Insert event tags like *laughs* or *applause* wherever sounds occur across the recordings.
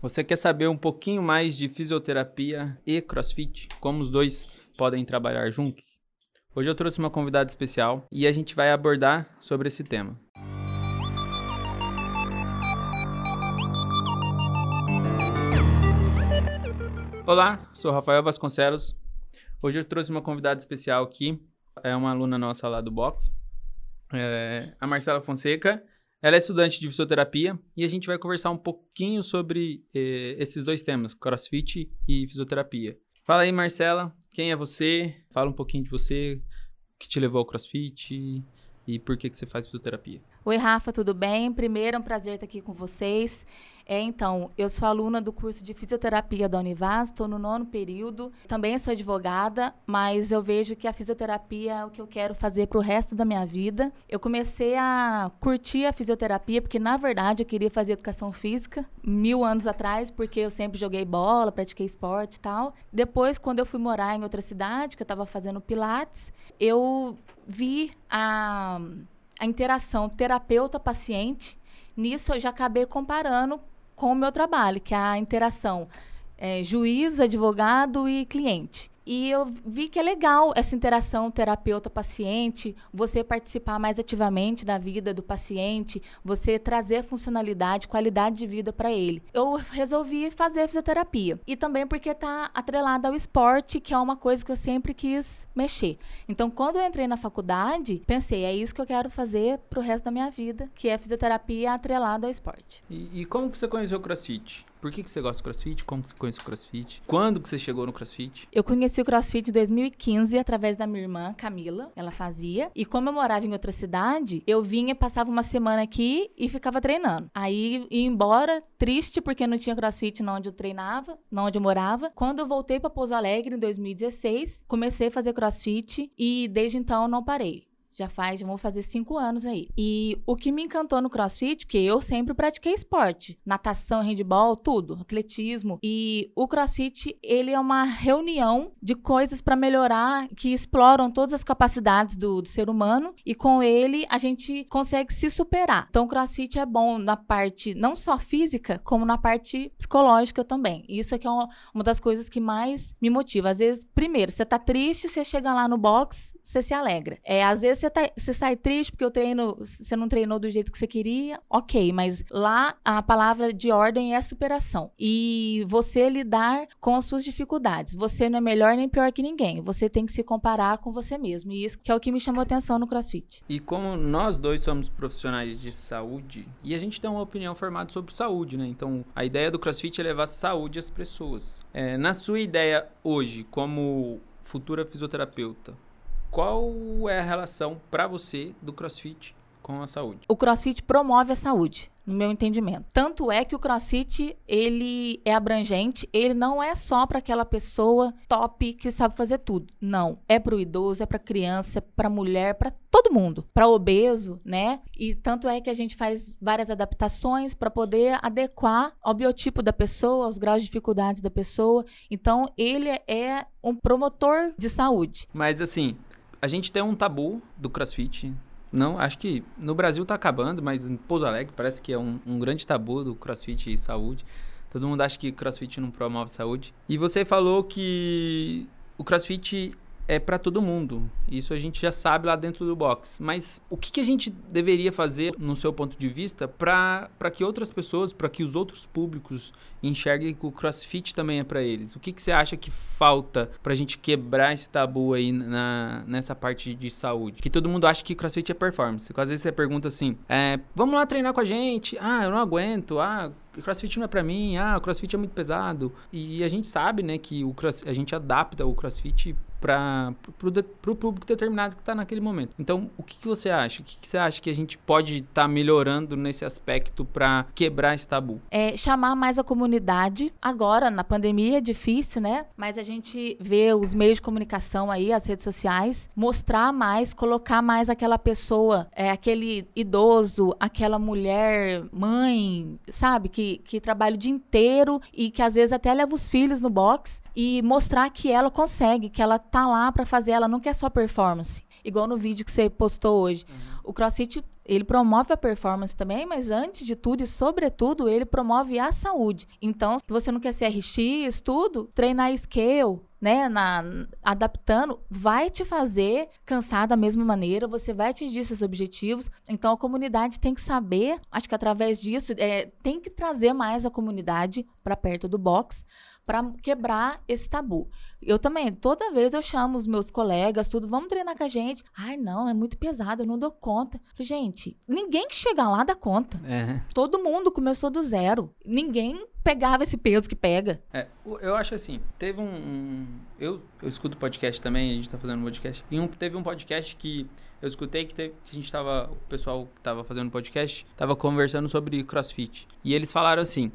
Você quer saber um pouquinho mais de fisioterapia e crossfit? Como os dois podem trabalhar juntos? Hoje eu trouxe uma convidada especial e a gente vai abordar sobre esse tema. Olá, sou Rafael Vasconcelos. Hoje eu trouxe uma convidada especial aqui. É uma aluna nossa lá do box, é a Marcela Fonseca. Ela é estudante de fisioterapia e a gente vai conversar um pouquinho sobre eh, esses dois temas, crossfit e fisioterapia. Fala aí, Marcela, quem é você? Fala um pouquinho de você, o que te levou ao crossfit e por que, que você faz fisioterapia. Oi, Rafa, tudo bem? Primeiro, é um prazer estar aqui com vocês. É, então, eu sou aluna do curso de fisioterapia da Univas, estou no nono período. Também sou advogada, mas eu vejo que a fisioterapia é o que eu quero fazer para o resto da minha vida. Eu comecei a curtir a fisioterapia porque, na verdade, eu queria fazer educação física mil anos atrás, porque eu sempre joguei bola, pratiquei esporte e tal. Depois, quando eu fui morar em outra cidade, que eu estava fazendo pilates, eu vi a, a interação terapeuta-paciente. Nisso, eu já acabei comparando com o meu trabalho, que é a interação é, juiz, advogado e cliente. E eu vi que é legal essa interação terapeuta-paciente, você participar mais ativamente da vida do paciente, você trazer funcionalidade, qualidade de vida para ele. Eu resolvi fazer fisioterapia. E também porque está atrelada ao esporte, que é uma coisa que eu sempre quis mexer. Então, quando eu entrei na faculdade, pensei, é isso que eu quero fazer para o resto da minha vida, que é fisioterapia atrelada ao esporte. E, e como você conheceu o CrossFit? Por que, que você gosta do CrossFit? Como você conhece o CrossFit? Quando que você chegou no CrossFit? Eu conheci o CrossFit em 2015 através da minha irmã, Camila. Ela fazia. E como eu morava em outra cidade, eu vinha, passava uma semana aqui e ficava treinando. Aí ia embora, triste, porque não tinha CrossFit onde eu treinava, onde eu morava. Quando eu voltei para Pouso Alegre em 2016, comecei a fazer CrossFit e desde então não parei. Já faz, já vou fazer cinco anos aí. E o que me encantou no crossfit, porque eu sempre pratiquei esporte. Natação, handball, tudo. Atletismo. E o crossfit, ele é uma reunião de coisas para melhorar, que exploram todas as capacidades do, do, ser humano. E com ele, a gente consegue se superar. Então, o crossfit é bom na parte não só física, como na parte psicológica também. Isso é que é uma, das coisas que mais me motiva. Às vezes, primeiro, você tá triste, você chega lá no box, você se alegra. É, às vezes, você tá, você sai triste porque o treino, você não treinou do jeito que você queria, ok, mas lá a palavra de ordem é superação. E você lidar com as suas dificuldades. Você não é melhor nem pior que ninguém. Você tem que se comparar com você mesmo. E isso que é o que me chamou atenção no CrossFit. E como nós dois somos profissionais de saúde, e a gente tem uma opinião formada sobre saúde, né? Então, a ideia do CrossFit é levar saúde às pessoas. É, na sua ideia hoje, como futura fisioterapeuta, qual é a relação para você do CrossFit com a saúde? O CrossFit promove a saúde no meu entendimento. Tanto é que o CrossFit, ele é abrangente, ele não é só para aquela pessoa top que sabe fazer tudo. Não, é para o idoso, é para criança, é para mulher, para todo mundo, para obeso, né? E tanto é que a gente faz várias adaptações para poder adequar ao biotipo da pessoa, aos graus de dificuldade da pessoa. Então, ele é um promotor de saúde. Mas assim, a gente tem um tabu do CrossFit. Não, acho que no Brasil tá acabando, mas em Pouso Alegre parece que é um, um grande tabu do CrossFit e saúde. Todo mundo acha que CrossFit não promove saúde. E você falou que o CrossFit é para todo mundo. Isso a gente já sabe lá dentro do box. Mas o que, que a gente deveria fazer, no seu ponto de vista, para que outras pessoas, para que os outros públicos enxerguem que o crossfit também é para eles? O que, que você acha que falta para a gente quebrar esse tabu aí na, nessa parte de saúde? Que todo mundo acha que crossfit é performance. Às vezes você pergunta assim: é, vamos lá treinar com a gente? Ah, eu não aguento. Ah, crossfit não é para mim. Ah, o crossfit é muito pesado. E a gente sabe, né, que o cross, a gente adapta o crossfit para o público determinado que está naquele momento. Então, o que, que você acha? O que, que, você acha que a gente pode estar tá melhorando nesse aspecto para quebrar esse tabu? É chamar mais a comunidade. Agora, na pandemia, é difícil, né? Mas a gente vê os meios de comunicação aí, as redes sociais, mostrar mais, colocar mais aquela pessoa, é, aquele idoso, aquela mulher, mãe, sabe? Que, que trabalha o dia inteiro e que às vezes até leva os filhos no box e mostrar que ela consegue, que ela tá lá para fazer, ela não quer só performance. Igual no vídeo que você postou hoje. Uhum. O CrossFit ele promove a performance também, mas antes de tudo e sobretudo, ele promove a saúde. Então, se você não quer ser RX, tudo, treinar scale, né, na, adaptando, vai te fazer cansar da mesma maneira, você vai atingir seus objetivos. Então, a comunidade tem que saber, acho que através disso, é, tem que trazer mais a comunidade para perto do box para quebrar esse tabu. Eu também, toda vez eu chamo os meus colegas, tudo, vamos treinar com a gente. Ai, não, é muito pesado, eu não dou conta. Gente, ninguém que chega lá dá conta. É. Todo mundo começou do zero. Ninguém pegava esse peso que pega. É, eu acho assim, teve um. um eu, eu escuto podcast também, a gente tá fazendo um podcast. E um, teve um podcast que eu escutei que, teve, que a gente tava. O pessoal que tava fazendo podcast tava conversando sobre crossfit. E eles falaram assim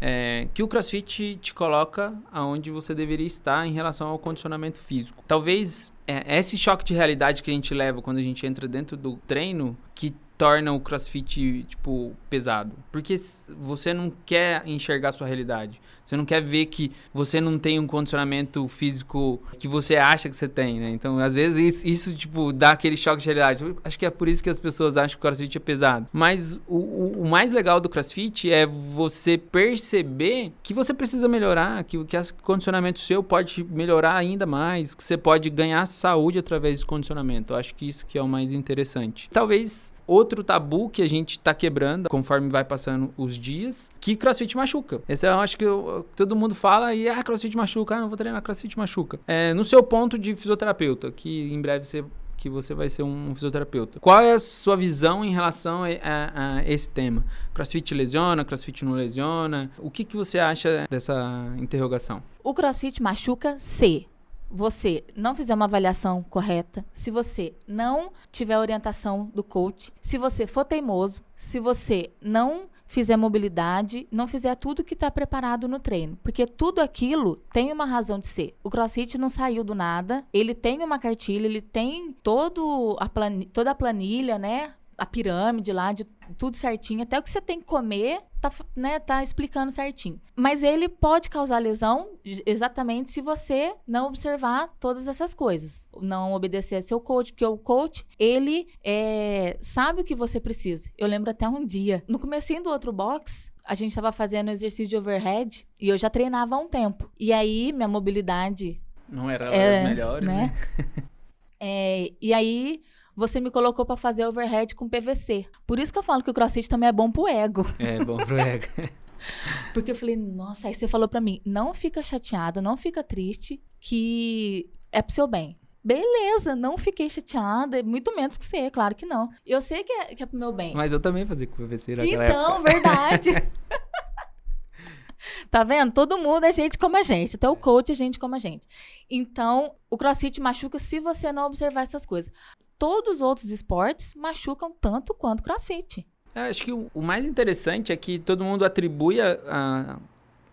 é, que o CrossFit te coloca aonde você deveria estar em relação ao condicionamento físico. Talvez é, esse choque de realidade que a gente leva quando a gente entra dentro do treino que torna o crossfit, tipo, pesado. Porque você não quer enxergar a sua realidade. Você não quer ver que você não tem um condicionamento físico que você acha que você tem, né? Então, às vezes, isso, isso tipo, dá aquele choque de realidade. Eu acho que é por isso que as pessoas acham que o crossfit é pesado. Mas o, o, o mais legal do crossfit é você perceber que você precisa melhorar, que, que o condicionamento seu pode melhorar ainda mais, que você pode ganhar saúde através desse condicionamento. Eu acho que isso que é o mais interessante. Talvez outro tabu que a gente está quebrando conforme vai passando os dias, que crossfit machuca. Esse eu acho que eu, todo mundo fala e, ah, crossfit machuca, ah, não vou treinar, crossfit machuca. É, no seu ponto de fisioterapeuta, que em breve você que você vai ser um fisioterapeuta. Qual é a sua visão em relação a, a, a, esse tema? CrossFit lesiona, CrossFit não lesiona? O que, que você acha dessa interrogação? O CrossFit machuca se você não fizer uma avaliação correta, se você não tiver orientação do coach, se você for teimoso, se você não fizer mobilidade, não fizer tudo que está preparado no treino. Porque tudo aquilo tem uma razão de ser. O CrossFit não saiu do nada, ele tem uma cartilha, ele tem todo a toda a planilha, né? A pirâmide lá de tudo certinho, até o que você tem que comer, tá, né, tá explicando certinho. Mas ele pode causar lesão exatamente se você não observar todas essas coisas. Não obedecer a seu coach, porque o coach, ele é, sabe o que você precisa. Eu lembro até um dia, no comecinho do outro box, a gente estava fazendo exercício de overhead e eu já treinava há um tempo. E aí, minha mobilidade... Não era é, das melhores, né? né? *laughs* é, e aí você me colocou para fazer overhead com PVC. Por isso que eu falo que o crossfit também é bom pro ego. É bom pro ego. *laughs* Porque eu falei, nossa, aí você falou para mim, não fica chateada, não fica triste, que é pro seu bem. Beleza, não fiquei chateada, muito menos que você, claro que não. Eu sei que é, que é pro meu bem. Mas eu também fazia com PVC naquela Então, época. *laughs* verdade. Tá vendo? Todo mundo é gente como a gente. Até o coach é gente como a gente. Então, o crossfit machuca se você não observar essas coisas todos os outros esportes machucam tanto quanto crossfit. Eu acho que o, o, mais interessante é que todo mundo atribui a, a,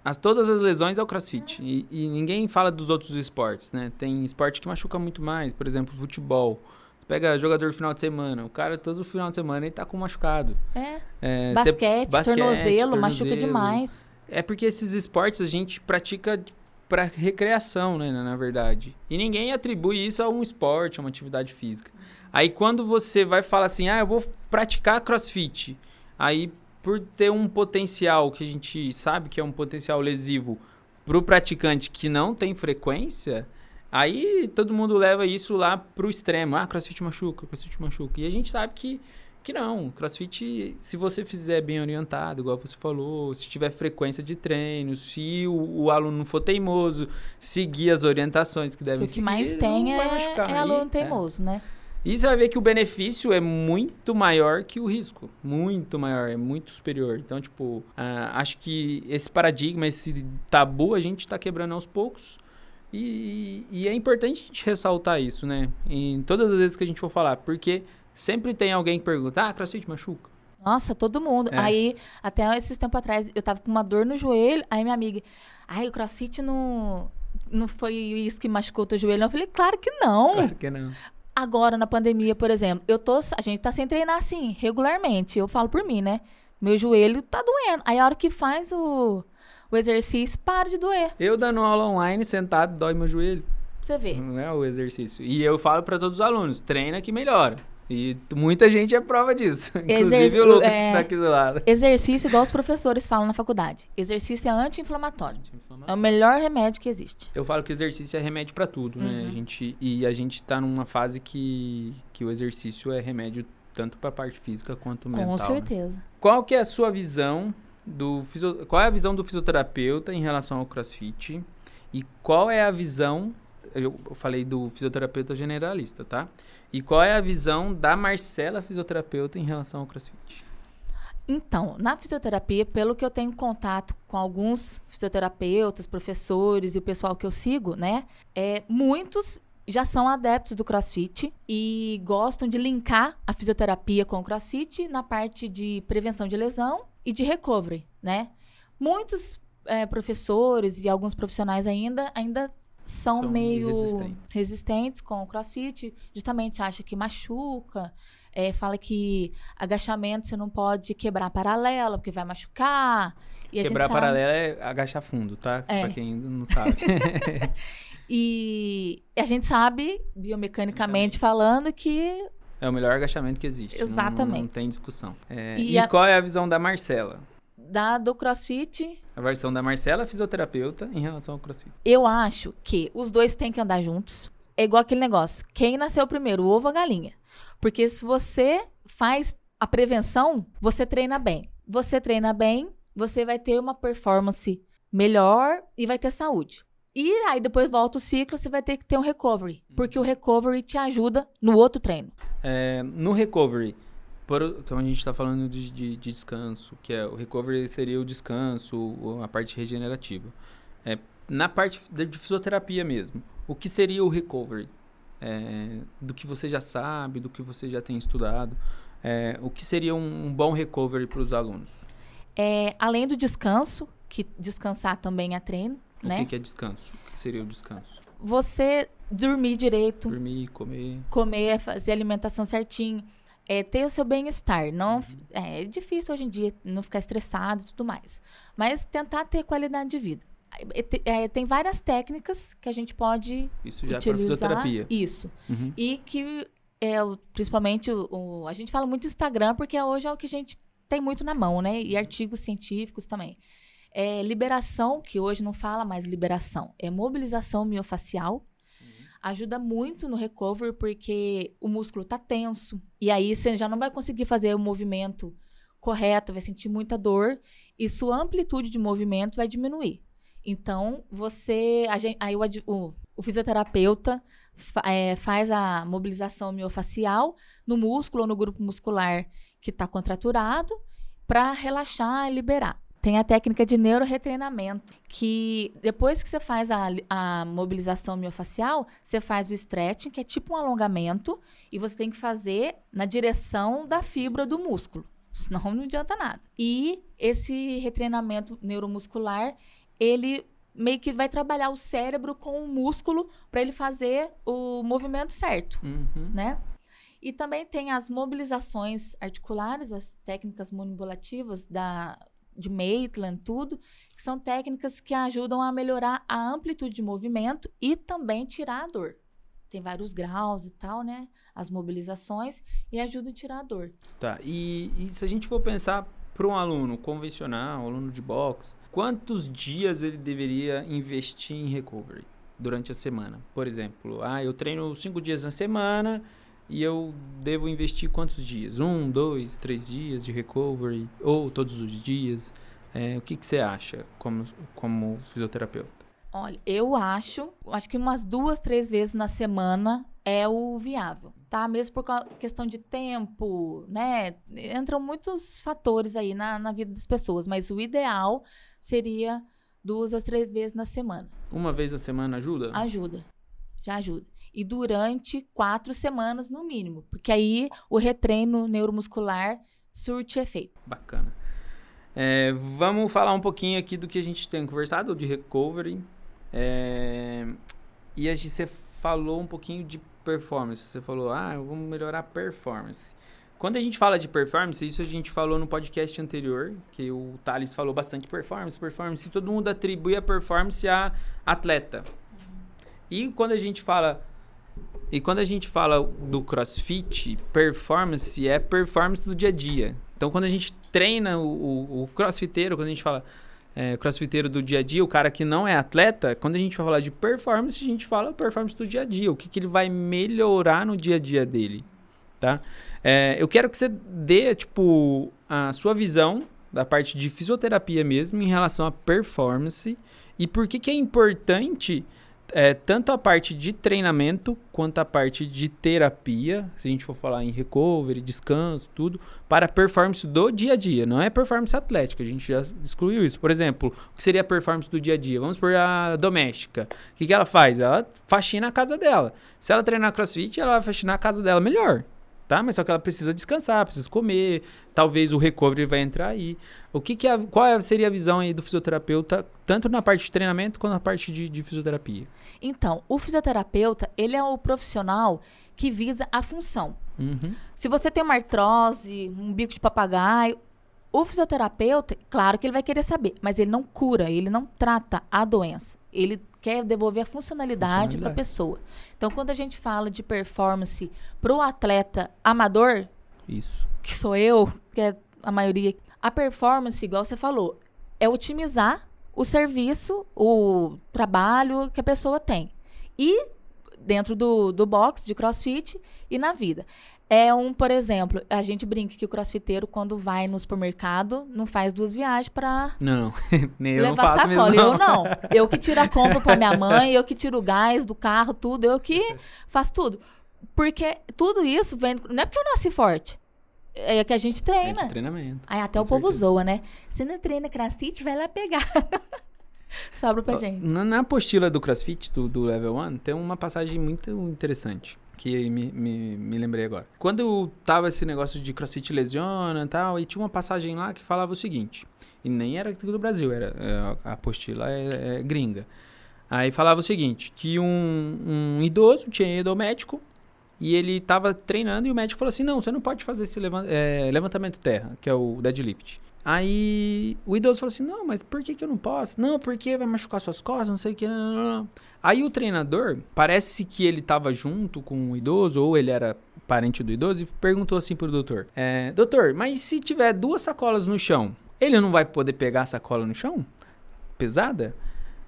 a todas as lesões ao crossfit. E, e, ninguém fala dos outros esportes, né? Tem esporte que machuca muito mais, por exemplo, futebol. Você pega jogador final de semana, o cara todo final de semana ele tá com machucado. É. é basquete, basquete tornozelo, tornozelo, machuca demais. É porque esses esportes a gente pratica para recreação, né, na verdade. E ninguém atribui isso a um esporte, a uma atividade física. Aí quando você vai falar assim, ah, eu vou praticar crossfit, aí por ter um potencial que a gente sabe que é um potencial lesivo para o praticante que não tem frequência, aí todo mundo leva isso lá pro extremo. Ah, crossfit machuca, crossfit machuca. E a gente sabe que, que não. Crossfit, se você fizer bem orientado, igual você falou, se tiver frequência de treino, se o, o aluno for teimoso, seguir as orientações que devem seguir. O que mais tem é, é aluno teimoso, é. né? E você vai ver que o benefício é muito maior que o risco. Muito maior, é muito superior. Então, tipo, uh, acho que esse paradigma, esse tabu, a gente está quebrando aos poucos. E, e, é importante a gente ressaltar isso, né? Em todas as vezes que a gente for falar. Porque sempre tem alguém que pergunta, ah, crossfit machuca? Nossa, todo mundo. É. Aí, até esses tempos atrás, eu tava com uma dor no joelho. Aí minha amiga, ai, o crossfit não não foi isso que machucou o teu joelho. Eu falei, claro que não. Claro que não. Agora, na pandemia, por exemplo, eu tô. A gente tá sem treinar assim, regularmente. Eu falo por mim, né? Meu joelho tá doendo. Aí a hora que faz o, o exercício, para de doer. Eu dando aula online, sentado, dói meu joelho. Você vê. Não é o exercício. E eu falo para todos os alunos, treina que melhora. E muita gente é prova disso. *laughs* Inclusive o Lucas é. que tá aqui do lado. Exercício, igual os professores falam na faculdade. Exercício é anti-inflamatório. É o melhor remédio que existe. Eu falo que exercício é remédio pra tudo, né? Uhum. A gente, e a gente tá numa fase que, que o exercício é remédio tanto pra parte física quanto mental. Com né? certeza. Qual que é a sua visão do fisio... qual é a visão do fisioterapeuta em relação ao CrossFit? E qual é a visão eu falei do fisioterapeuta generalista, tá? E qual é a visão da Marcela fisioterapeuta em relação ao CrossFit? Então, na fisioterapia, pelo que eu tenho contato com alguns fisioterapeutas, professores e o pessoal que eu sigo, né? É, muitos já são adeptos do crossfit e gostam de linkar a fisioterapia com o crossfit na parte de prevenção de lesão e de recovery, né? Muitos é, professores e alguns profissionais ainda, ainda são, São meio resistentes. resistentes com o crossfit, justamente acha que machuca, é, fala que agachamento você não pode quebrar paralela, porque vai machucar. Quebrar paralela é agachar fundo, tá? É. Pra quem ainda não sabe. *laughs* *laughs* E a gente sabe, biomecanicamente falando, que é o melhor agachamento que existe. não- Não, Exatamente. tem discussão. É, E e a- qual é a visão da Marcela? Da, do crossfit, A versão da Marcela, fisioterapeuta, em relação ao CrossFit. eu acho que os dois têm que andar juntos. É igual aquele negócio: quem nasceu primeiro, o ovo ou a galinha? Porque se você faz a prevenção, você treina bem. Você treina bem, você vai ter uma performance melhor e vai ter saúde. E aí depois volta o ciclo, você vai ter que ter um recovery. Porque o recovery te ajuda no outro treino. É, no recovery, por, como a gente está falando de, de- de descanso, que é o recovery seria o descanso, o- a parte regenerativa. É, na parte de, de fisioterapia mesmo, o que seria o recovery? É, do que você já sabe, do que você já tem estudado, é, o que seria um, um bom recovery para os alunos? É, além do descanso, que descansar também é treino, O né? que, que é descanso? O que seria o descanso? Você dormir direito, Dormir, comer. comer, fazer alimentação certinho, é, ter o seu bem-estar. Não, é, é difícil hoje em dia não ficar estressado e tudo mais. Mas tentar ter qualidade de vida. É, te- tem várias técnicas que a gente pode Isso já é para utilizar. fisioterapia. Isso. Uhum. E que, é, principalmente, o, o- a gente fala muito Instagram, porque hoje é o que a gente tem muito na mão, né? E artigos científicos também. É, liberação, que hoje não fala mais liberação, é mobilização miofacial. Ajuda muito no recovery, porque o músculo tá tenso. E aí você já não vai conseguir fazer o movimento correto, vai sentir muita dor. E sua amplitude de movimento vai diminuir. Então, você. a gen- aí o, o- o fisioterapeuta fa- é, faz a mobilização miofacial no músculo ou no grupo muscular que está contraturado para relaxar e liberar. Tem a técnica de neuroretreinamento, que depois que você faz a, a mobilização miofacial, você faz o stretching, que é tipo um alongamento, e você tem que fazer na direção da fibra do músculo. Senão não adianta nada. E esse retreinamento neuromuscular, ele meio que vai trabalhar o cérebro com o músculo para ele fazer o movimento certo Uhum. né? E também tem as mobilizações articulares, as técnicas manipulativas da, de Maitland, tudo, que são técnicas que ajudam a melhorar a amplitude de movimento e também tirar a dor. Tem vários graus e tal, né? As mobilizações e ajudam a tirar a dor. Tá, e, e se a gente for pensar para um aluno convencional, aluno de boxe, quantos dias ele deveria investir em recovery durante a semana? Por exemplo, ah, eu treino cinco dias na semana e eu devo investir quantos dias? Um, dois, três dias de recovery ou todos os dias? É, o que, que você acha como, como fisioterapeuta? Olha, eu acho, acho que umas duas, três vezes na semana é o viável, tá? Mesmo por questão de tempo, né? Entram muitos fatores aí na, na vida das pessoas, mas o ideal seria duas a três vezes na semana. Uma vez na semana ajuda? Ajuda, já ajuda. E durante quatro semanas no mínimo, porque aí o retreino neuromuscular surte efeito. Bacana. É, vamos falar um pouquinho aqui do que a gente tem conversado de recovery. É, e a gente, você falou um pouquinho de performance. Você falou, ah, vamos melhorar a performance. Quando a gente fala de performance, isso a gente falou no podcast anterior, que o Thales falou bastante performance, performance, e todo mundo atribui a performance a atleta. E quando a gente fala E quando a gente fala do crossfit, performance é performance do dia a dia. Então, quando a gente treina o, o, o crossfiteiro, quando a gente fala é, crossfiteiro do dia a dia, o cara que não é atleta, quando a gente vai falar de performance, a gente fala performance do dia a dia, o que, que ele vai melhorar no dia a dia dele, tá? É, eu quero que você dê, tipo, a sua visão da parte de fisioterapia mesmo em relação à performance e por que, que é importante é, tanto a parte de treinamento quanto a parte de terapia, se a gente for falar em recovery, descanso, tudo, para performance do dia a dia. Não é performance atlética, a gente já excluiu isso. Por exemplo, o que seria a performance do dia a dia? Vamos por a doméstica. O que, que ela faz? Ela faxina a casa dela. Se ela treinar crossfit, ela vai faxinar a casa dela melhor tá? Mas só que ela precisa descansar, precisa comer, talvez o recovery vai entrar aí. O que, que é, qual seria a visão aí do fisioterapeuta, tanto na parte de treinamento quanto na parte de, de fisioterapia? Então, o fisioterapeuta, ele é o profissional que visa a função. Uhum. Se você tem uma artrose, um bico de papagaio, o fisioterapeuta, claro que ele vai querer saber, mas ele não cura, ele não trata a doença. Ele quer devolver a funcionalidade para a pessoa. Então, quando a gente fala de performance para o atleta amador, isso, que sou eu, que é a maioria, a performance, igual você falou, é otimizar o serviço, o trabalho que a pessoa tem. E dentro do, do box de crossfit e na vida. É um, por exemplo, a gente brinca que o crossfiteiro, quando vai no supermercado, não faz duas viagens para Não, *laughs* nem eu levar não sacola. Mesmo, não. Eu não. Eu que tiro a compra para minha *laughs* mãe, eu que tiro o gás do carro, tudo, eu que faço tudo. Porque tudo isso vem. Não é porque eu nasci forte. É que a gente treina. É de treinamento. Aí até o povo zoa, né? Se não treina crossfit, vai lá pegar. *laughs* Sobra pra gente. Na, na apostila do CrossFit, do, do Level 1, tem uma passagem muito interessante que me, me, me lembrei agora. Quando tava esse negócio de crossfit lesiona e tal, e tinha uma passagem lá que falava o seguinte, e nem era do Brasil, era é, a apostila é, é, gringa. Aí falava o seguinte, que um, um idoso tinha ido ao médico e ele tava treinando e o médico falou assim, não, você não pode fazer esse levant, é, levantamento terra, que é o deadlift. Aí o idoso falou assim: Não, mas por que, que eu não posso? Não, porque vai machucar suas costas, não sei o que. Não, não, não. Aí o treinador, parece que ele estava junto com o idoso, ou ele era parente do idoso, e perguntou assim pro doutor: é, Doutor, mas se tiver duas sacolas no chão, ele não vai poder pegar a sacola no chão? Pesada?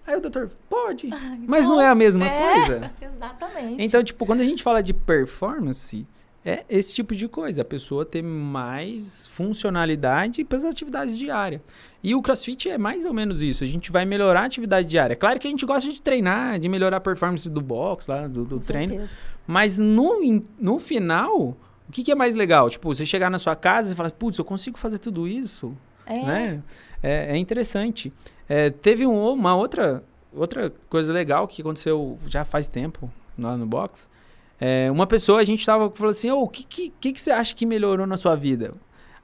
Aí o doutor, pode, *laughs* mas não, não é a mesma é, coisa. *laughs* Exatamente. Então, tipo, quando a gente fala de performance, é esse tipo de coisa, a pessoa ter mais funcionalidade para as atividades diárias. E o CrossFit é mais ou menos isso, a gente vai melhorar a atividade diária. Claro que a gente gosta de treinar, de melhorar a performance do box, lá, do, do treino, certeza. mas no, no final, o que, que, é mais legal? Tipo, você chegar na sua casa e falar, putz, eu consigo fazer tudo isso, é. né? É, é interessante. É, teve um, uma outra, outra coisa legal que aconteceu já faz tempo lá no box, é, uma pessoa, a gente tava falando assim, o oh, que, que, que, que você acha que melhorou na sua vida?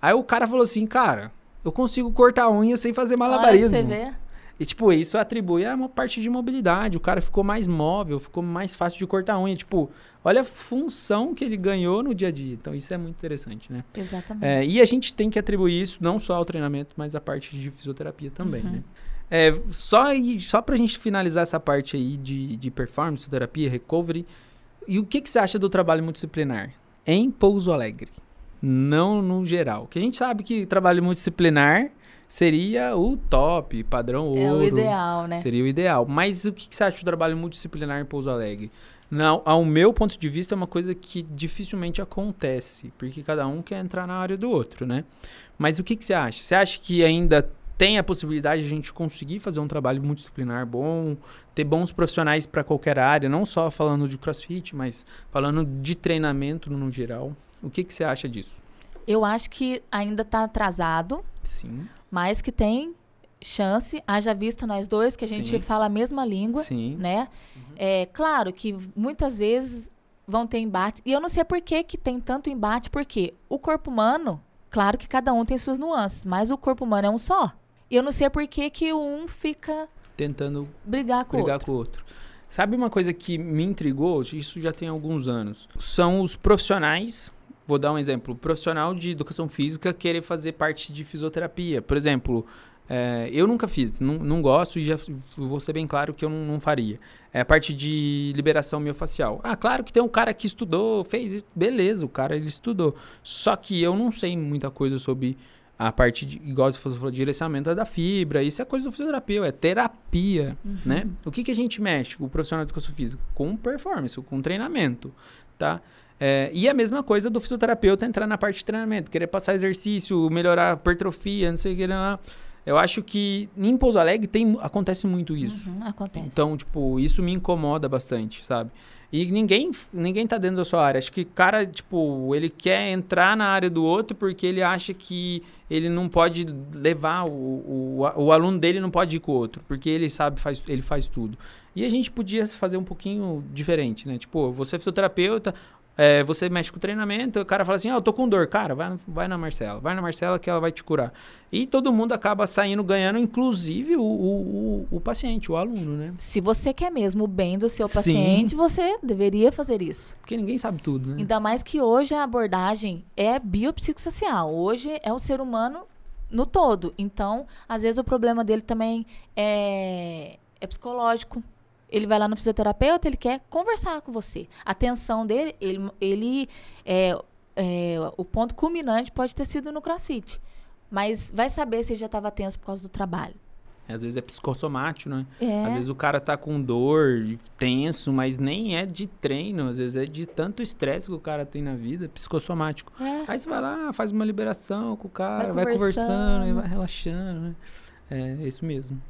Aí o cara falou assim, cara, eu consigo cortar a unha sem fazer malabarismo. Olha, você vê. E, tipo, isso atribui a uma parte de mobilidade. O cara ficou mais móvel, ficou mais fácil de cortar a unha. Tipo, olha a função que ele ganhou no dia a dia. Então, isso é muito interessante, né? Exatamente. É, e a gente tem que atribuir isso não só ao treinamento, mas à parte de fisioterapia também, uhum. né? É, só, só pra gente finalizar essa parte aí de, de performance, fisioterapia, recovery, e o que, que você acha do trabalho multidisciplinar em Pouso Alegre? Não no geral. Que a gente sabe que trabalho multidisciplinar seria o top, padrão ouro. É o ideal, né? Seria o ideal. Mas o que, que você acha do trabalho multidisciplinar em Pouso Alegre? Não, ao meu ponto de vista, é uma coisa que dificilmente acontece, porque cada um quer entrar na área do outro, né? Mas o que, que você acha? Você acha que ainda tem a possibilidade de a gente conseguir fazer um trabalho multidisciplinar bom, ter bons profissionais para qualquer área, não só falando de crossfit, mas falando de treinamento no geral. O que, que você acha disso? Eu acho que ainda está atrasado. Sim. Mas que tem chance, haja vista nós dois, que a gente Sim. fala a mesma língua, Sim. né? Uhum. É claro que muitas vezes vão ter embates. E eu não sei por que, que tem tanto embate, porque o corpo humano, claro que cada um tem suas nuances, mas o corpo humano é um só. E eu não sei por que, que um fica tentando brigar com brigar o outro. com o outro. Sabe uma coisa que me intrigou? Isso já tem alguns anos. São os profissionais. Vou dar um exemplo. Profissional de educação física querer fazer parte de fisioterapia. Por exemplo, É, eu nunca fiz, não, não gosto e já vou ser bem claro que eu não, não faria. É a parte de liberação miofascial. Ah, claro que tem um cara que estudou, fez isso, beleza, o cara ele estudou. Só que eu não sei muita coisa sobre a parte de, igual você falou, direcionamento da fibra, isso é coisa do fisioterapeuta, é terapia, uhum. né? O que, que a gente mexe, o profissional de educação física? Com performance, com treinamento, tá? É, e a mesma coisa do fisioterapeuta entrar na parte de treinamento, querer passar exercício, melhorar a hipertrofia, não sei o que lá. Eu acho que em Pouso Alegre tem, acontece muito isso. Uhum, acontece. Então, tipo, isso me incomoda bastante, sabe? E ninguém, ninguém tá dentro da sua área. Acho que cara, tipo, ele quer entrar na área do outro porque ele acha que ele não pode levar, o, o, o aluno dele não pode ir com o outro, porque ele sabe, faz, ele faz tudo. E a gente podia fazer um pouquinho diferente, né? Tipo, você é fisioterapeuta, é, você mexe com o treinamento, o cara fala assim, ah, eu tô com dor. Cara, vai, vai na Marcela, vai na Marcela que ela vai te curar. E todo mundo acaba saindo ganhando, inclusive o, o, o, o paciente, o aluno, né? Se você quer mesmo o bem do seu paciente, Sim. você deveria fazer isso. Porque ninguém sabe tudo, né? Ainda mais que hoje a abordagem é biopsicossocial. Hoje é o ser humano no todo. Então, às vezes o problema dele também é, é psicológico ele vai lá no fisioterapeuta, ele quer conversar com você. A atenção dele, ele, ele é, é, o ponto culminante pode ter sido no crossfit. Mas vai saber se ele já estava tenso por causa do trabalho. Às vezes é psicossomático, né? É. Às vezes o cara tá com dor, tenso, mas nem é de treino. Às vezes é de tanto estresse que o cara tem na vida, psicossomático. É. Aí você vai lá, faz uma liberação com o cara, vai, vai conversando, e vai relaxando, né? É, é isso mesmo.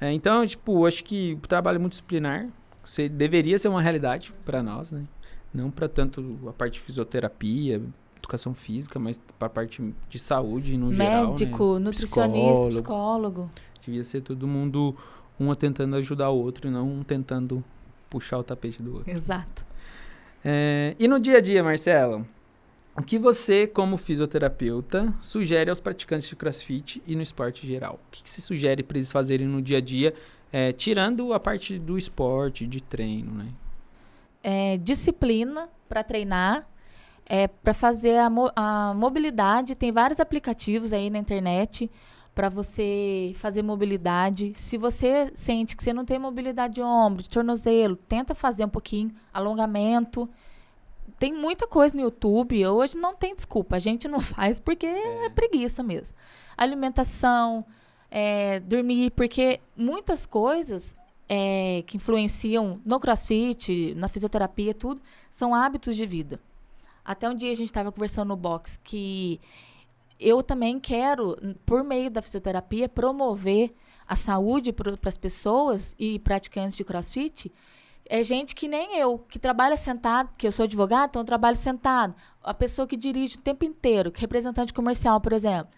É, então, tipo, acho que o trabalho multidisciplinar você, deveria ser uma realidade para nós, né? Não para tanto a parte de fisioterapia, educação física, mas para a parte de saúde no Médico, geral. Médico, né? nutricionista, psicólogo. psicólogo. Devia ser todo mundo, um tentando ajudar o outro e não um tentando puxar o tapete do outro. Exato. É, e no dia a dia, Marcelo, o que você, como fisioterapeuta, sugere aos praticantes de crossfit e no esporte geral? O que, que você sugere para eles fazerem no dia a dia, é, tirando a parte do esporte, de treino, né? É, disciplina para treinar, é, para fazer a, mo a mobilidade. Tem vários aplicativos aí na internet para você fazer mobilidade. Se você sente que você não tem mobilidade de ombro, de tornozelo, tenta fazer um pouquinho alongamento tem muita coisa no YouTube. Hoje não tem desculpa. A gente não *laughs* faz porque é, é preguiça mesmo. Alimentação, é, dormir, porque muitas coisas é, que influenciam no crossfit, na fisioterapia, tudo, são hábitos de vida. Até um dia a gente estava conversando no box que eu também quero, por meio da fisioterapia, promover a saúde para as pessoas e praticantes de crossfit é gente que nem eu, que trabalha sentado, porque eu sou advogado, então eu trabalho sentado. A pessoa que dirige o tempo inteiro, que é representante comercial, por exemplo,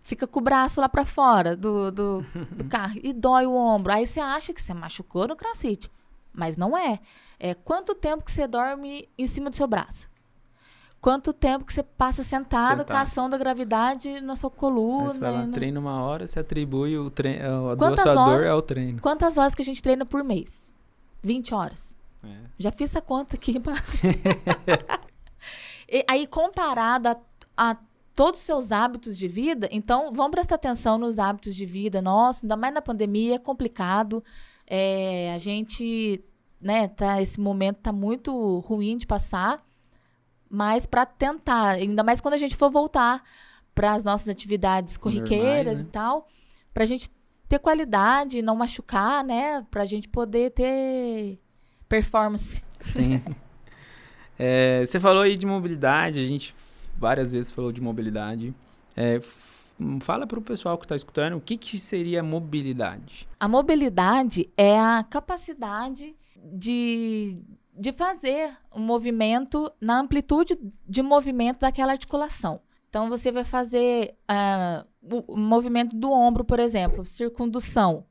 fica com o braço lá para fora do, do, *laughs* do, carro e dói o ombro. Aí você acha que você machucou no crossfit, mas não é. É quanto tempo que você dorme em cima do seu braço? Quanto tempo que você passa sentado, sentado. com a ação da gravidade na sua coluna. Aí você vai lá, treina uma hora, você atribui o treino, a dor ao treino. Quantas horas que a gente treina por mês? 20 horas. É. Já fiz essa conta aqui. *laughs* E, aí, comparado a, a todos os seus hábitos de vida, então vamos prestar atenção nos hábitos de vida nossos, ainda mais na pandemia, é complicado. É, a gente, né, tá, esse momento tá muito ruim de passar, mas para tentar, ainda mais quando a gente for voltar para as nossas atividades corriqueiras Normais, né? e tal, para a gente ter qualidade, não machucar, né? Pra gente poder ter performance. Sim. *laughs* é, você falou aí de mobilidade, a gente várias vezes falou de mobilidade. É, fala para o pessoal que está escutando o que, que seria mobilidade. A mobilidade é a capacidade de, de fazer um movimento na amplitude de movimento daquela articulação. Então, você vai fazer uh, o, movimento do ombro, por exemplo, circundução,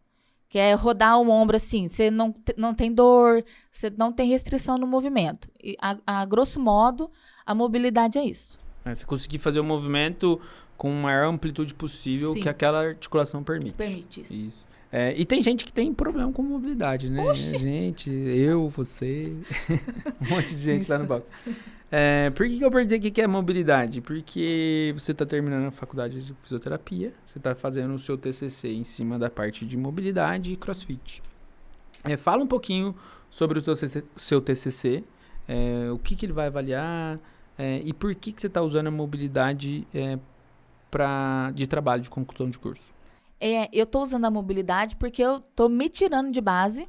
que é rodar o ombro assim. Você não, não tem dor, você não tem restrição no movimento. E, a, a grosso modo, a mobilidade é isso. É, você conseguir fazer o movimento com a maior amplitude possível Sim. que aquela articulação permite. Permite isso. isso. É, e tem gente que tem problema com mobilidade, né? Oxi. Gente, eu, você, *laughs* um monte de gente lá no box. É, por que, que eu perguntei o que é mobilidade? Porque você está terminando a faculdade de fisioterapia, você está fazendo o seu TCC em cima da parte de mobilidade e crossfit. É, fala um pouquinho sobre o seu TCC, é, o que, que ele vai avaliar é, e por que, que você está usando a mobilidade é, pra, de trabalho de conclusão de curso. É, eu estou usando a mobilidade porque eu estou me tirando de base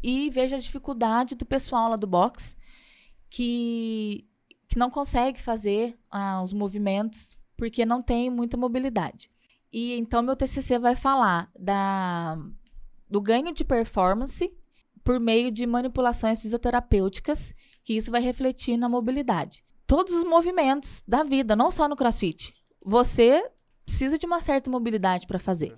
e vejo a dificuldade do pessoal lá do box que que não consegue fazer ah, os movimentos porque não tem muita mobilidade. E então meu TCC vai falar da, do ganho de performance por meio de manipulações fisioterapêuticas, que isso vai refletir na mobilidade. Todos os movimentos da vida, não só no CrossFit. Você precisa de uma certa mobilidade para fazer.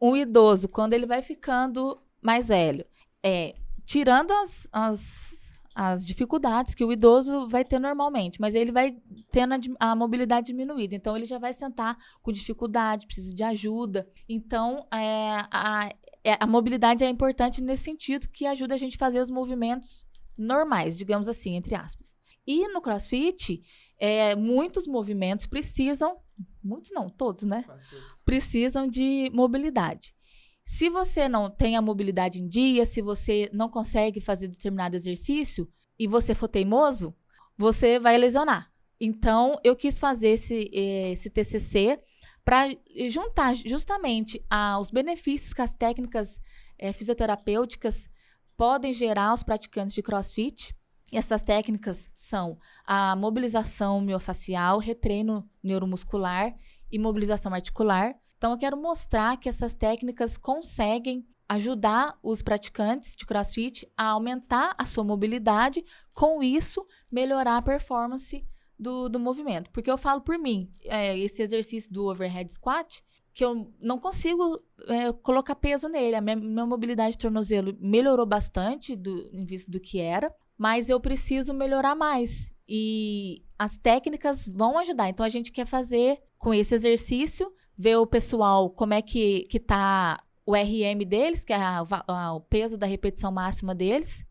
Um idoso, quando ele vai ficando mais velho, é tirando as, as as dificuldades que o idoso vai ter normalmente, mas ele vai tendo a, a, mobilidade diminuída. Então, ele já vai sentar com dificuldade, precisa de ajuda. Então, é, a, é, a mobilidade é importante nesse sentido, que ajuda a gente a fazer os movimentos normais, digamos assim, entre aspas. E no crossfit, é, muitos movimentos precisam, muitos não, todos, né? Precisam de mobilidade. Se você não tem a mobilidade em dia, se você não consegue fazer determinado exercício e você for teimoso, você vai lesionar. Então, eu quis fazer esse, esse TCC para juntar justamente aos benefícios que as técnicas é, fisioterapêuticas podem gerar aos praticantes de crossfit. Essas técnicas são a mobilização miofacial, retreino neuromuscular e mobilização articular. Então, eu quero mostrar que essas técnicas conseguem ajudar os praticantes de crossfit a aumentar a sua mobilidade, com isso, melhorar a performance do, do movimento. Porque eu falo por mim, é, esse exercício do overhead squat, que eu não consigo é, colocar peso nele. A minha, minha, mobilidade de tornozelo melhorou bastante do, em vista do que era, mas eu preciso melhorar mais. E as técnicas vão ajudar. Então, a gente quer fazer com esse exercício ver o pessoal como é que, que tá o RM deles, que é a, a, o peso da repetição máxima deles.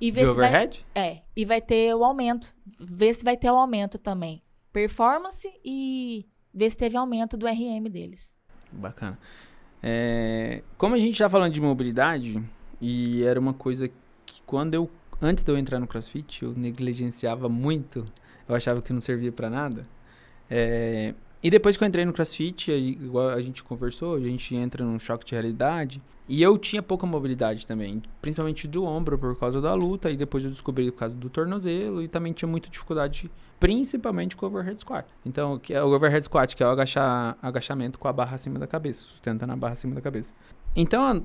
E ver De se overhead? Vai, é, e vai ter o aumento. Ver se vai ter o aumento também. Performance e ver se teve aumento do RM deles. Bacana. É, como a gente está falando de mobilidade, e era uma coisa que quando eu, antes de eu entrar no CrossFit, eu negligenciava muito, eu achava que não servia para nada. É, e depois que eu entrei no CrossFit, igual a gente conversou, a gente entra num choque de realidade. E eu tinha pouca mobilidade também, principalmente do ombro por causa da luta, e depois eu descobri por causa do tornozelo, e também tinha muita dificuldade, principalmente com o overhead squat. Então, que é o overhead squat, que é o agachar, agachamento com a barra acima da cabeça, sustentando a barra acima da cabeça. Então,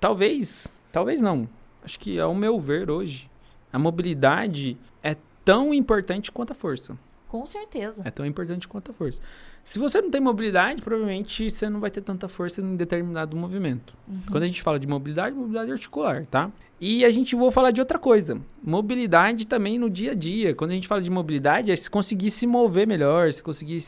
talvez, talvez não. Acho que ao meu ver hoje, a mobilidade é tão importante quanto a força. Com certeza. É tão importante quanto a força. Se você não tem mobilidade, provavelmente você não vai ter tanta força em determinado movimento. Uhum. Quando a gente fala de mobilidade, mobilidade articular, tá? E a gente vou falar de outra coisa. Mobilidade também no dia a dia. Quando a gente fala de mobilidade, é se conseguir se mover melhor, se conseguir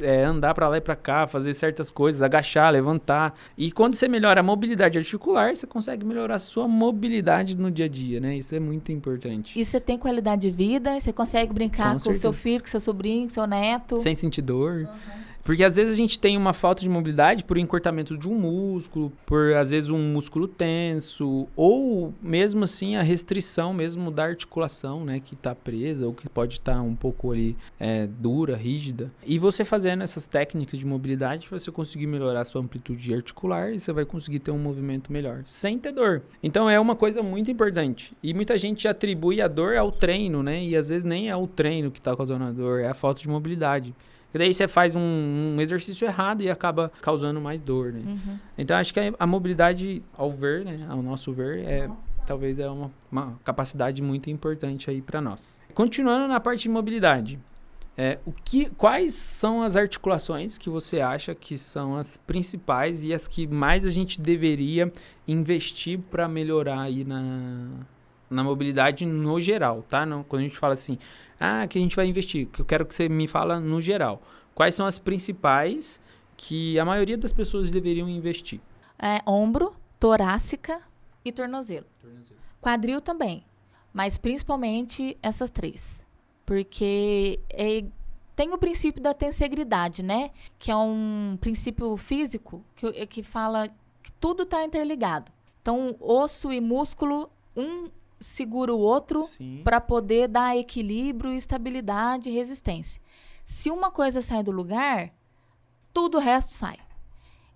é, andar para lá e para cá, fazer certas coisas, agachar, levantar. E quando você melhora a mobilidade articular, você consegue melhorar a sua mobilidade no dia a dia, né? Isso é muito importante. E você tem qualidade de vida, você consegue brincar com, com o seu filho, com seu sobrinho, com seu neto. Sem sentir dor. Uhum. Porque às vezes a gente tem uma falta de mobilidade por encurtamento de um músculo, por às vezes um músculo tenso, ou mesmo assim a restrição mesmo da articulação, né, que está presa ou que pode estar tá um pouco ali é, dura, rígida. E você fazendo essas técnicas de mobilidade, você conseguir melhorar a sua amplitude articular e você vai conseguir ter um movimento melhor, sem ter dor. Então é uma coisa muito importante. E muita gente atribui a dor ao treino, né, e às vezes nem é o treino que está causando a dor, é a falta de mobilidade. Porque daí você faz um, um, exercício errado e acaba causando mais dor, né? Uhum. Então acho que a, a, mobilidade, ao ver, né? Ao nosso ver, é, talvez é uma, uma capacidade muito importante aí para nós. Continuando na parte de mobilidade. É, o que, quais são as articulações que você acha que são as principais e as que mais a gente deveria investir para melhorar aí na, na mobilidade no geral, tá? Não, quando a gente fala assim, ah, que a gente vai investir, que eu quero que você me fala no geral. Quais são as principais que a maioria das pessoas deveriam investir? É, ombro, torácica e tornozelo. Quadril também, mas principalmente essas três. Porque é, tem o princípio da tensegridade, né? Que é um princípio físico que, que fala que tudo está interligado. Então, osso e músculo, um segura o outro para poder dar equilíbrio, estabilidade e resistência. Se uma coisa sai do lugar, tudo o resto sai.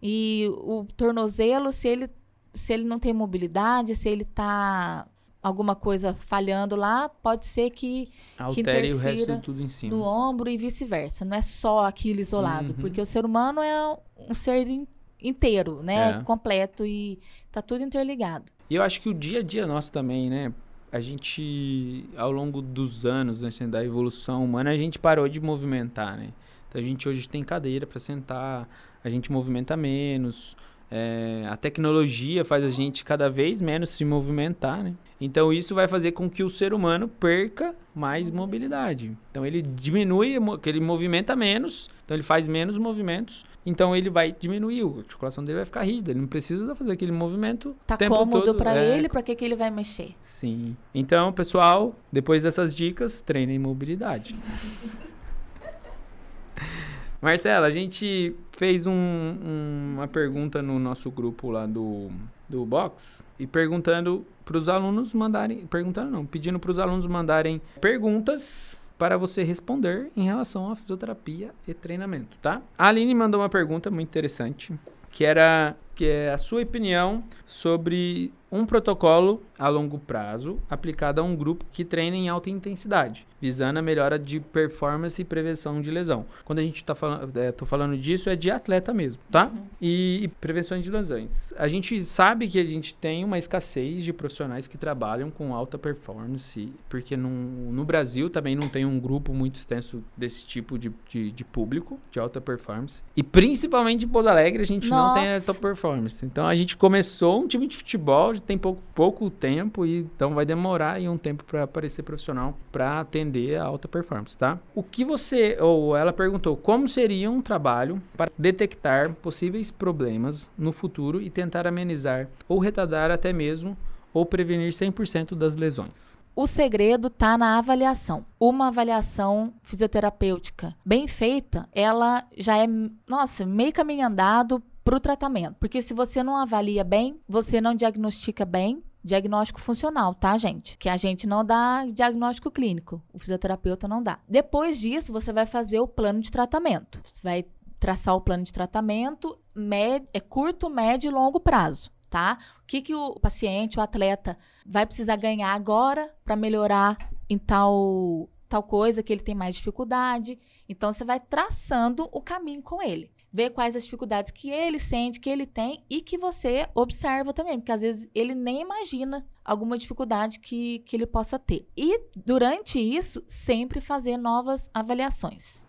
E o tornozelo, se ele, se ele não tem mobilidade, se ele está alguma coisa falhando lá, pode ser que, Altere que o resto tudo em cima. no ombro e vice-versa. Não é só aquilo isolado, uhum. porque o ser humano é um ser inteiro, né? É. Completo e tá tudo interligado. E eu acho que o dia a dia nosso também, né? A gente, ao longo dos anos, né, da evolução humana, a gente parou de movimentar, né? Então a gente hoje tem cadeira para sentar, a gente movimenta menos, é, a tecnologia faz a gente cada vez menos se movimentar, né? Então isso vai fazer com que o ser humano perca mais mobilidade. Então ele diminui, ele movimenta menos, então ele faz menos movimentos, então ele vai diminuir, a articulação dele vai ficar rígida, ele não precisa fazer aquele movimento. Tá cômodo para é... ele, para que, que ele vai mexer? Sim. Então, pessoal, depois dessas dicas, treinem mobilidade. *laughs* Marcela, a gente fez um, um, uma pergunta no nosso grupo lá do, do Box e perguntando para os alunos mandarem. Perguntando não, pedindo para os alunos mandarem perguntas para você responder em relação à fisioterapia e treinamento, tá? A Aline mandou uma pergunta muito interessante, que era que é a sua opinião sobre um protocolo a longo prazo aplicado a um grupo que treina em alta intensidade, visando a melhora de performance e prevenção de lesão. Quando a gente está falando, é, tô falando disso, é de atleta mesmo, tá? Uhum. E, e prevenção de lesões. A gente sabe que a gente tem uma escassez de profissionais que trabalham com alta performance, porque no, no Brasil também não tem um grupo muito extenso desse tipo de, de, de público, de alta performance. E principalmente em Pouso Alegre a gente Nossa. não tem alta performance. Então a gente começou um time de futebol tem pouco, pouco tempo e então vai demorar aí um tempo para aparecer profissional para atender a alta performance, tá? O que você ou ela perguntou como seria um trabalho para detectar possíveis problemas no futuro e tentar amenizar ou retardar até mesmo ou prevenir 100% das lesões. O segredo está na avaliação. Uma avaliação fisioterapêutica bem feita, ela já é, nossa, meio caminho andado para o tratamento. Porque se você não avalia bem, você não diagnostica bem, diagnóstico funcional, tá, gente? Que a gente não dá diagnóstico clínico, o fisioterapeuta não dá. Depois disso, você vai fazer o plano de tratamento. Você vai traçar o plano de tratamento, é curto, médio e longo prazo, tá? O que, que o paciente, o atleta, vai precisar ganhar agora para melhorar em tal, tal coisa que ele tem mais dificuldade. Então, você vai traçando o caminho com ele ver quais as dificuldades que ele sente, que ele tem e que você observa também, porque às vezes ele nem imagina alguma dificuldade que, que ele possa ter. E durante isso, sempre fazer novas avaliações.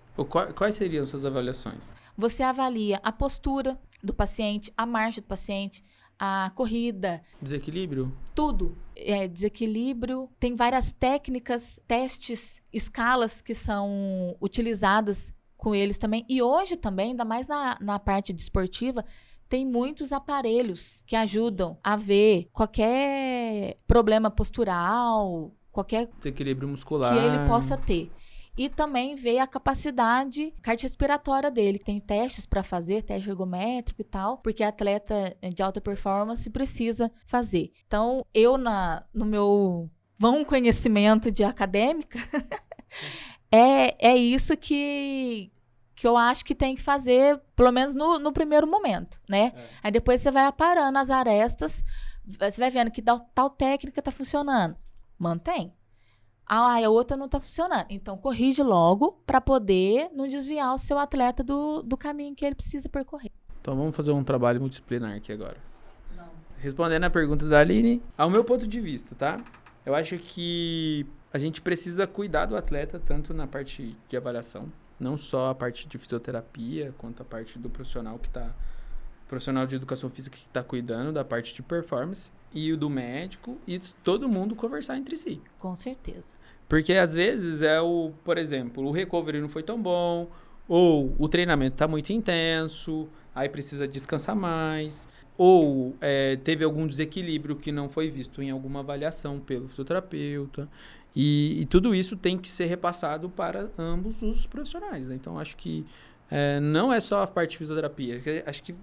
Quais seriam essas avaliações? Você avalia a postura do paciente, a marcha do paciente, a corrida. Desequilíbrio? Tudo. É, desequilíbrio. Tem várias técnicas, testes, escalas que são utilizadas com eles também. E hoje também, ainda mais na, na parte desportiva, tem muitos aparelhos que ajudam a ver qualquer problema postural, qualquer desequilíbrio muscular que ele possa ter. E também ver a capacidade cardiorrespiratória dele. Tem testes para fazer, teste ergométrico e tal, porque atleta de alta performance precisa fazer. Então, eu na no meu vão conhecimento de acadêmica, *laughs* é, é isso que, que eu acho que tem que fazer, pelo menos no, no primeiro momento, né? É. Aí depois você vai aparando as arestas, você vai vendo que tal, tal técnica tá funcionando. Mantém. Ah, a outra não tá funcionando. Então, corrige logo para poder não desviar o seu atleta do, do caminho que ele precisa percorrer. Então, vamos fazer um trabalho multidisciplinar aqui agora. Não. Respondendo a pergunta da Aline, ao meu ponto de vista, tá? Eu acho que a gente precisa cuidar do atleta tanto na parte de avaliação, não só a parte de fisioterapia, quanto a parte do profissional que está profissional de educação física que está cuidando da parte de performance e o do médico e todo mundo conversar entre si. Com certeza. Porque às vezes é o, por exemplo, o recovery não foi tão bom, ou o treinamento está muito intenso, aí precisa descansar mais, ou é, teve algum desequilíbrio que não foi visto em alguma avaliação pelo fisioterapeuta. E, e tudo isso tem que ser repassado para ambos os profissionais. Né? Então, acho que é, não é só a parte de fisioterapia. Acho que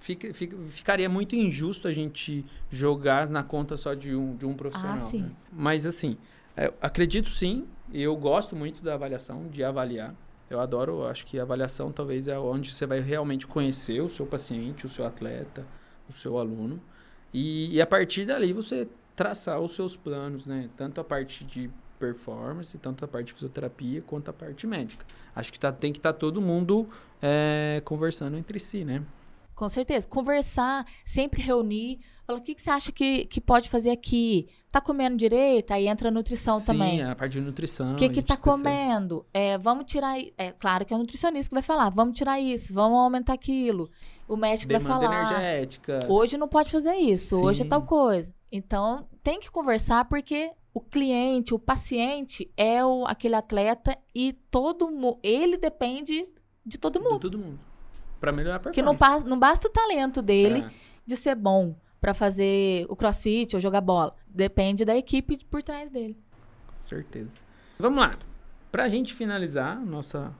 fica, fica, ficaria muito injusto a gente jogar na conta só de um, de um profissional. Ah, sim. Né? Mas, assim, é, acredito sim, eu gosto muito da avaliação, de avaliar. Eu adoro, acho que a avaliação talvez é onde você vai realmente conhecer o seu paciente, o seu atleta, o seu aluno. E, e a partir dali você traçar os seus planos, né? Tanto a parte de performance, tanto a parte de fisioterapia quanto a parte médica. Acho que tá, tem que estar tá todo mundo é, conversando entre si, né? Com certeza. Conversar, sempre reunir. Falar, o que, que você acha que, que pode fazer aqui? Tá comendo direito? Aí entra a nutrição Sim, também. Sim, a parte de nutrição. O que que tá comendo? É, vamos tirar... É claro que é o nutricionista que vai falar. Vamos tirar isso, vamos aumentar aquilo. O médico Demanda vai falar. energética. Hoje não pode fazer isso, Sim. hoje é tal coisa. Então, tem que conversar porque o cliente, o paciente é o, aquele atleta e todo ele depende de todo mundo. De todo mundo. Para melhorar a performance. Que não, não basta o talento dele É. de ser bom para fazer o crossfit ou jogar bola. Depende da equipe por trás dele. Com certeza. Vamos lá. Pra gente finalizar nossa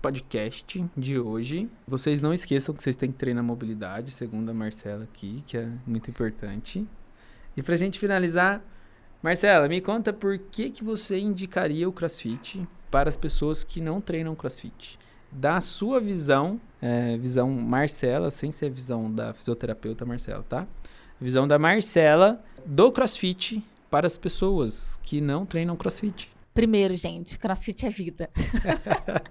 podcast de hoje, vocês não esqueçam que vocês têm que treinar mobilidade, segundo a Marcela aqui, que é muito importante. E pra gente finalizar, Marcela, me conta por que, que você indicaria o CrossFit para as pessoas que não treinam CrossFit? Da sua visão, é, visão Marcela, sem ser visão da fisioterapeuta Marcela, tá? Visão da Marcela do CrossFit para as pessoas que não treinam CrossFit. Primeiro, gente, crossfit é vida.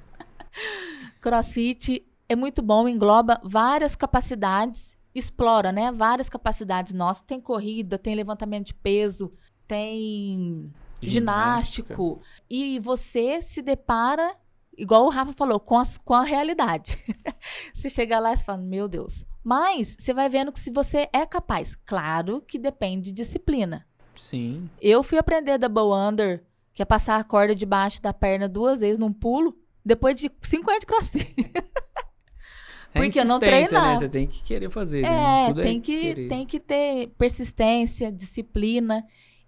*laughs* crossfit é muito bom, engloba várias capacidades, explora, né? Várias capacidades nossas. Tem corrida, tem levantamento de peso, tem ginástico. E você se depara, igual o Rafa falou, com, as, com a realidade. *laughs* você chega lá e fala, meu Deus. Mas você vai vendo que se você é capaz. Claro que depende de disciplina. Sim. Eu fui aprender double under, que é passar a corda debaixo da perna duas vezes num pulo, depois de cinco anos de crossfit. *laughs* É Porque eu não treino. Né? Você tem que querer fazer. né? É, Tudo tem, que, querer. tem que ter persistência, disciplina.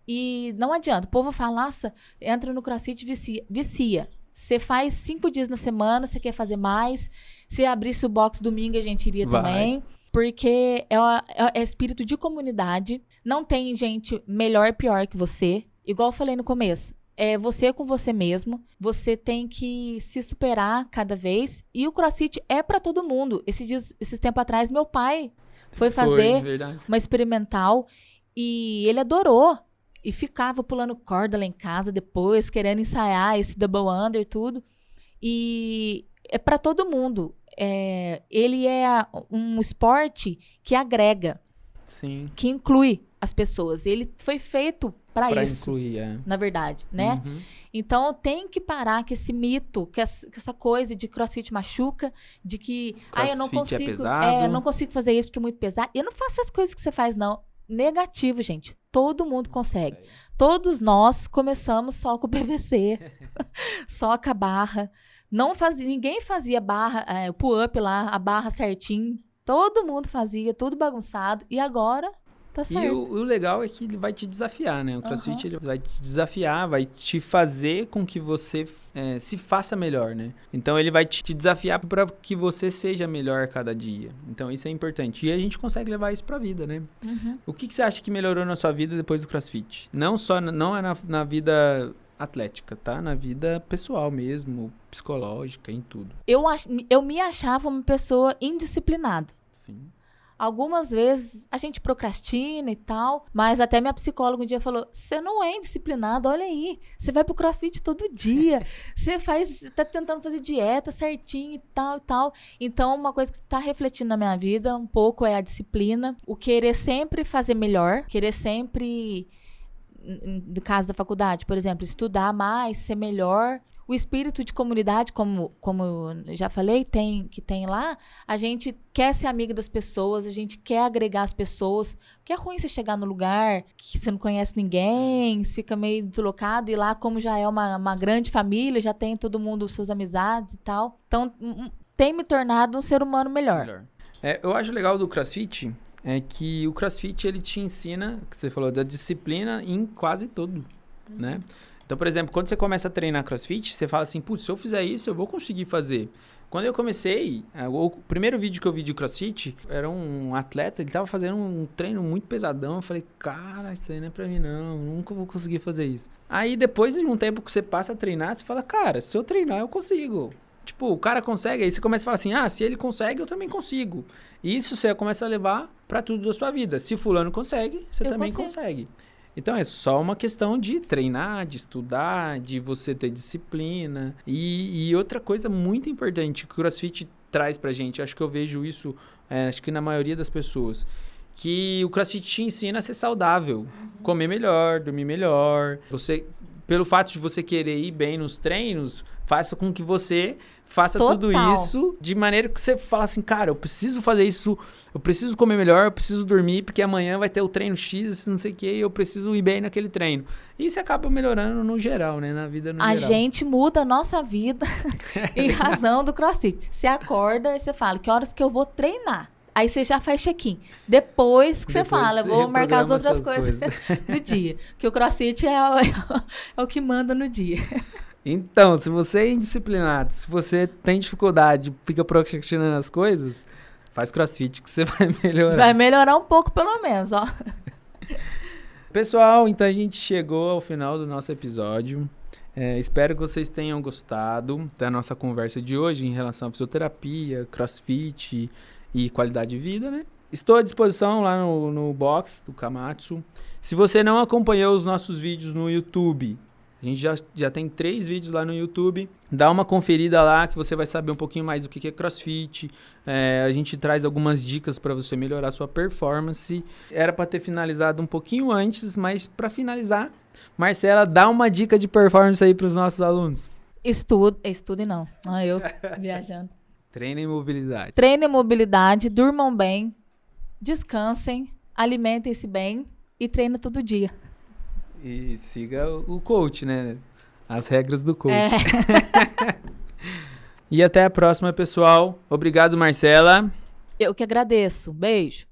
E não adianta. O povo fala, nossa, entra no crossfit vicia. vicia. Você faz cinco dias na semana, você quer fazer mais. Se abrisse o box domingo, a gente iria Vai. também. Porque é, é- é espírito de comunidade. Não tem gente melhor pior que você. Igual eu falei no começo. É você com você mesmo. Você tem que se superar cada vez. E o crossfit é pra todo mundo. Esses dias, esses tempos atrás, meu pai foi fazer verdade. uma experimental e ele adorou. E ficava pulando corda lá em casa depois, querendo ensaiar esse double under, tudo. E é para todo mundo. É, ele é um esporte que agrega, Sim. que inclui as pessoas. Ele foi feito para Pra isso, incluir, é. na verdade, né? Uhum. Então tem que parar com esse mito, com essa, coisa de crossfit machuca, de que ah, eu não é consigo, pesado. eu não consigo fazer isso porque é muito pesado. Eu não faço as coisas que você faz não. Negativo, gente. Todo mundo consegue. Todos nós começamos só com o PVC, *laughs* só com a barra. Não fazia, ninguém fazia barra, é, o pull-up lá, a barra certinho. Todo mundo fazia, tudo bagunçado. E agora tá certo. E o, o legal é que ele vai te desafiar, né? O CrossFit ele vai te desafiar, vai te fazer com que você é, se faça melhor, né? Então ele vai te, desafiar para que você seja melhor a cada dia. Então isso é importante. E a gente consegue levar isso pra vida, né? Uhum. O que, que você acha que melhorou na sua vida depois do CrossFit? Não só na- não é na, na vida atlética, tá? Na vida pessoal mesmo, psicológica, em tudo. Eu, ach, eu me achava uma pessoa indisciplinada. Sim. Algumas vezes a gente procrastina e tal, mas até minha psicóloga um dia falou: você não é indisciplinado, olha aí. Você vai pro crossfit todo dia. *laughs* Você faz, tá tentando fazer dieta certinho e tal e tal. Então, uma coisa que tá refletindo na minha vida um pouco é a disciplina, o querer sempre fazer melhor, querer sempre. No caso da faculdade, por exemplo, estudar mais, ser melhor. O espírito de comunidade, como, como eu já falei, tem que tem lá, a gente quer ser amigo das pessoas, a gente quer agregar as pessoas. Porque é ruim você chegar no lugar que você não conhece ninguém, você fica meio deslocado, e lá, como já é uma, uma grande família, já tem todo mundo suas amizades e tal. Então, tem me tornado um ser humano melhor. Melhor. É, eu acho legal do CrossFit é que o CrossFit ele te ensina, que você falou da disciplina em quase tudo, né? Então, por exemplo, quando você começa a treinar CrossFit, você fala assim, putz, se eu fizer isso, eu vou conseguir fazer. Quando eu comecei, é, o primeiro vídeo que eu vi de CrossFit era um atleta, ele tava fazendo um treino muito pesadão. Eu falei, cara, isso aí não é pra mim não, nunca vou conseguir fazer isso. Aí depois de um tempo que você passa a treinar, você fala, cara, se eu treinar, eu consigo. Tipo, o cara consegue, aí você começa a falar assim: ah, se ele consegue, eu também consigo. E isso você começa a levar para tudo da sua vida. Se fulano consegue, você eu também consigo. consegue. Então é só uma questão de treinar, de estudar, de você ter disciplina. E, e outra coisa muito importante que o CrossFit traz pra gente, acho que eu vejo isso, é, acho que na maioria das pessoas, que o CrossFit te ensina a ser saudável, comer melhor, dormir melhor. Você, pelo fato de você querer ir bem nos treinos, faça com que você faça Total. tudo isso de maneira que você fala assim, cara, eu preciso fazer isso, eu preciso comer melhor, eu preciso dormir, porque amanhã vai ter o treino X, não sei o que, e eu preciso ir bem naquele treino. E você acaba melhorando no geral, né? Na vida no a geral. A gente muda a nossa vida *laughs* em *laughs* razão do crossfit. Você acorda e você fala, que horas que eu vou treinar? Aí você já faz check-in. Depois que Depois você fala, vou marcar as outras coisas, coisas *laughs* do dia. Que o crossfit é o, *laughs* é o que manda no dia. Então, se você é indisciplinado, se você tem dificuldade, fica procrastinando as coisas, faz crossfit que você *laughs* vai melhorar. Vai melhorar um pouco, pelo menos, ó. Pessoal, então a gente chegou ao final do nosso episódio. É, espero que vocês tenham gostado da nossa conversa de hoje em relação à fisioterapia, crossfit e qualidade de vida, né? Estou à disposição lá no, no box do Kamatsu. Se você não acompanhou os nossos vídeos no YouTube, a gente já, já tem três vídeos lá no YouTube. Dá uma conferida lá que você vai saber um pouquinho mais do que é CrossFit. É, a gente traz algumas dicas para você melhorar sua performance. Era para ter finalizado um pouquinho antes, mas para finalizar, Marcela, dá uma dica de performance aí para os nossos alunos. Estude, estude não. Ah, eu *laughs* viajando. Treinem mobilidade. Treinem mobilidade, durmam bem, descansem, alimentem-se bem e treinem todo dia. E siga o coach, né? As regras do coach. É. *laughs* e até a próxima, pessoal. Obrigado, Marcela. Eu que agradeço. Beijo.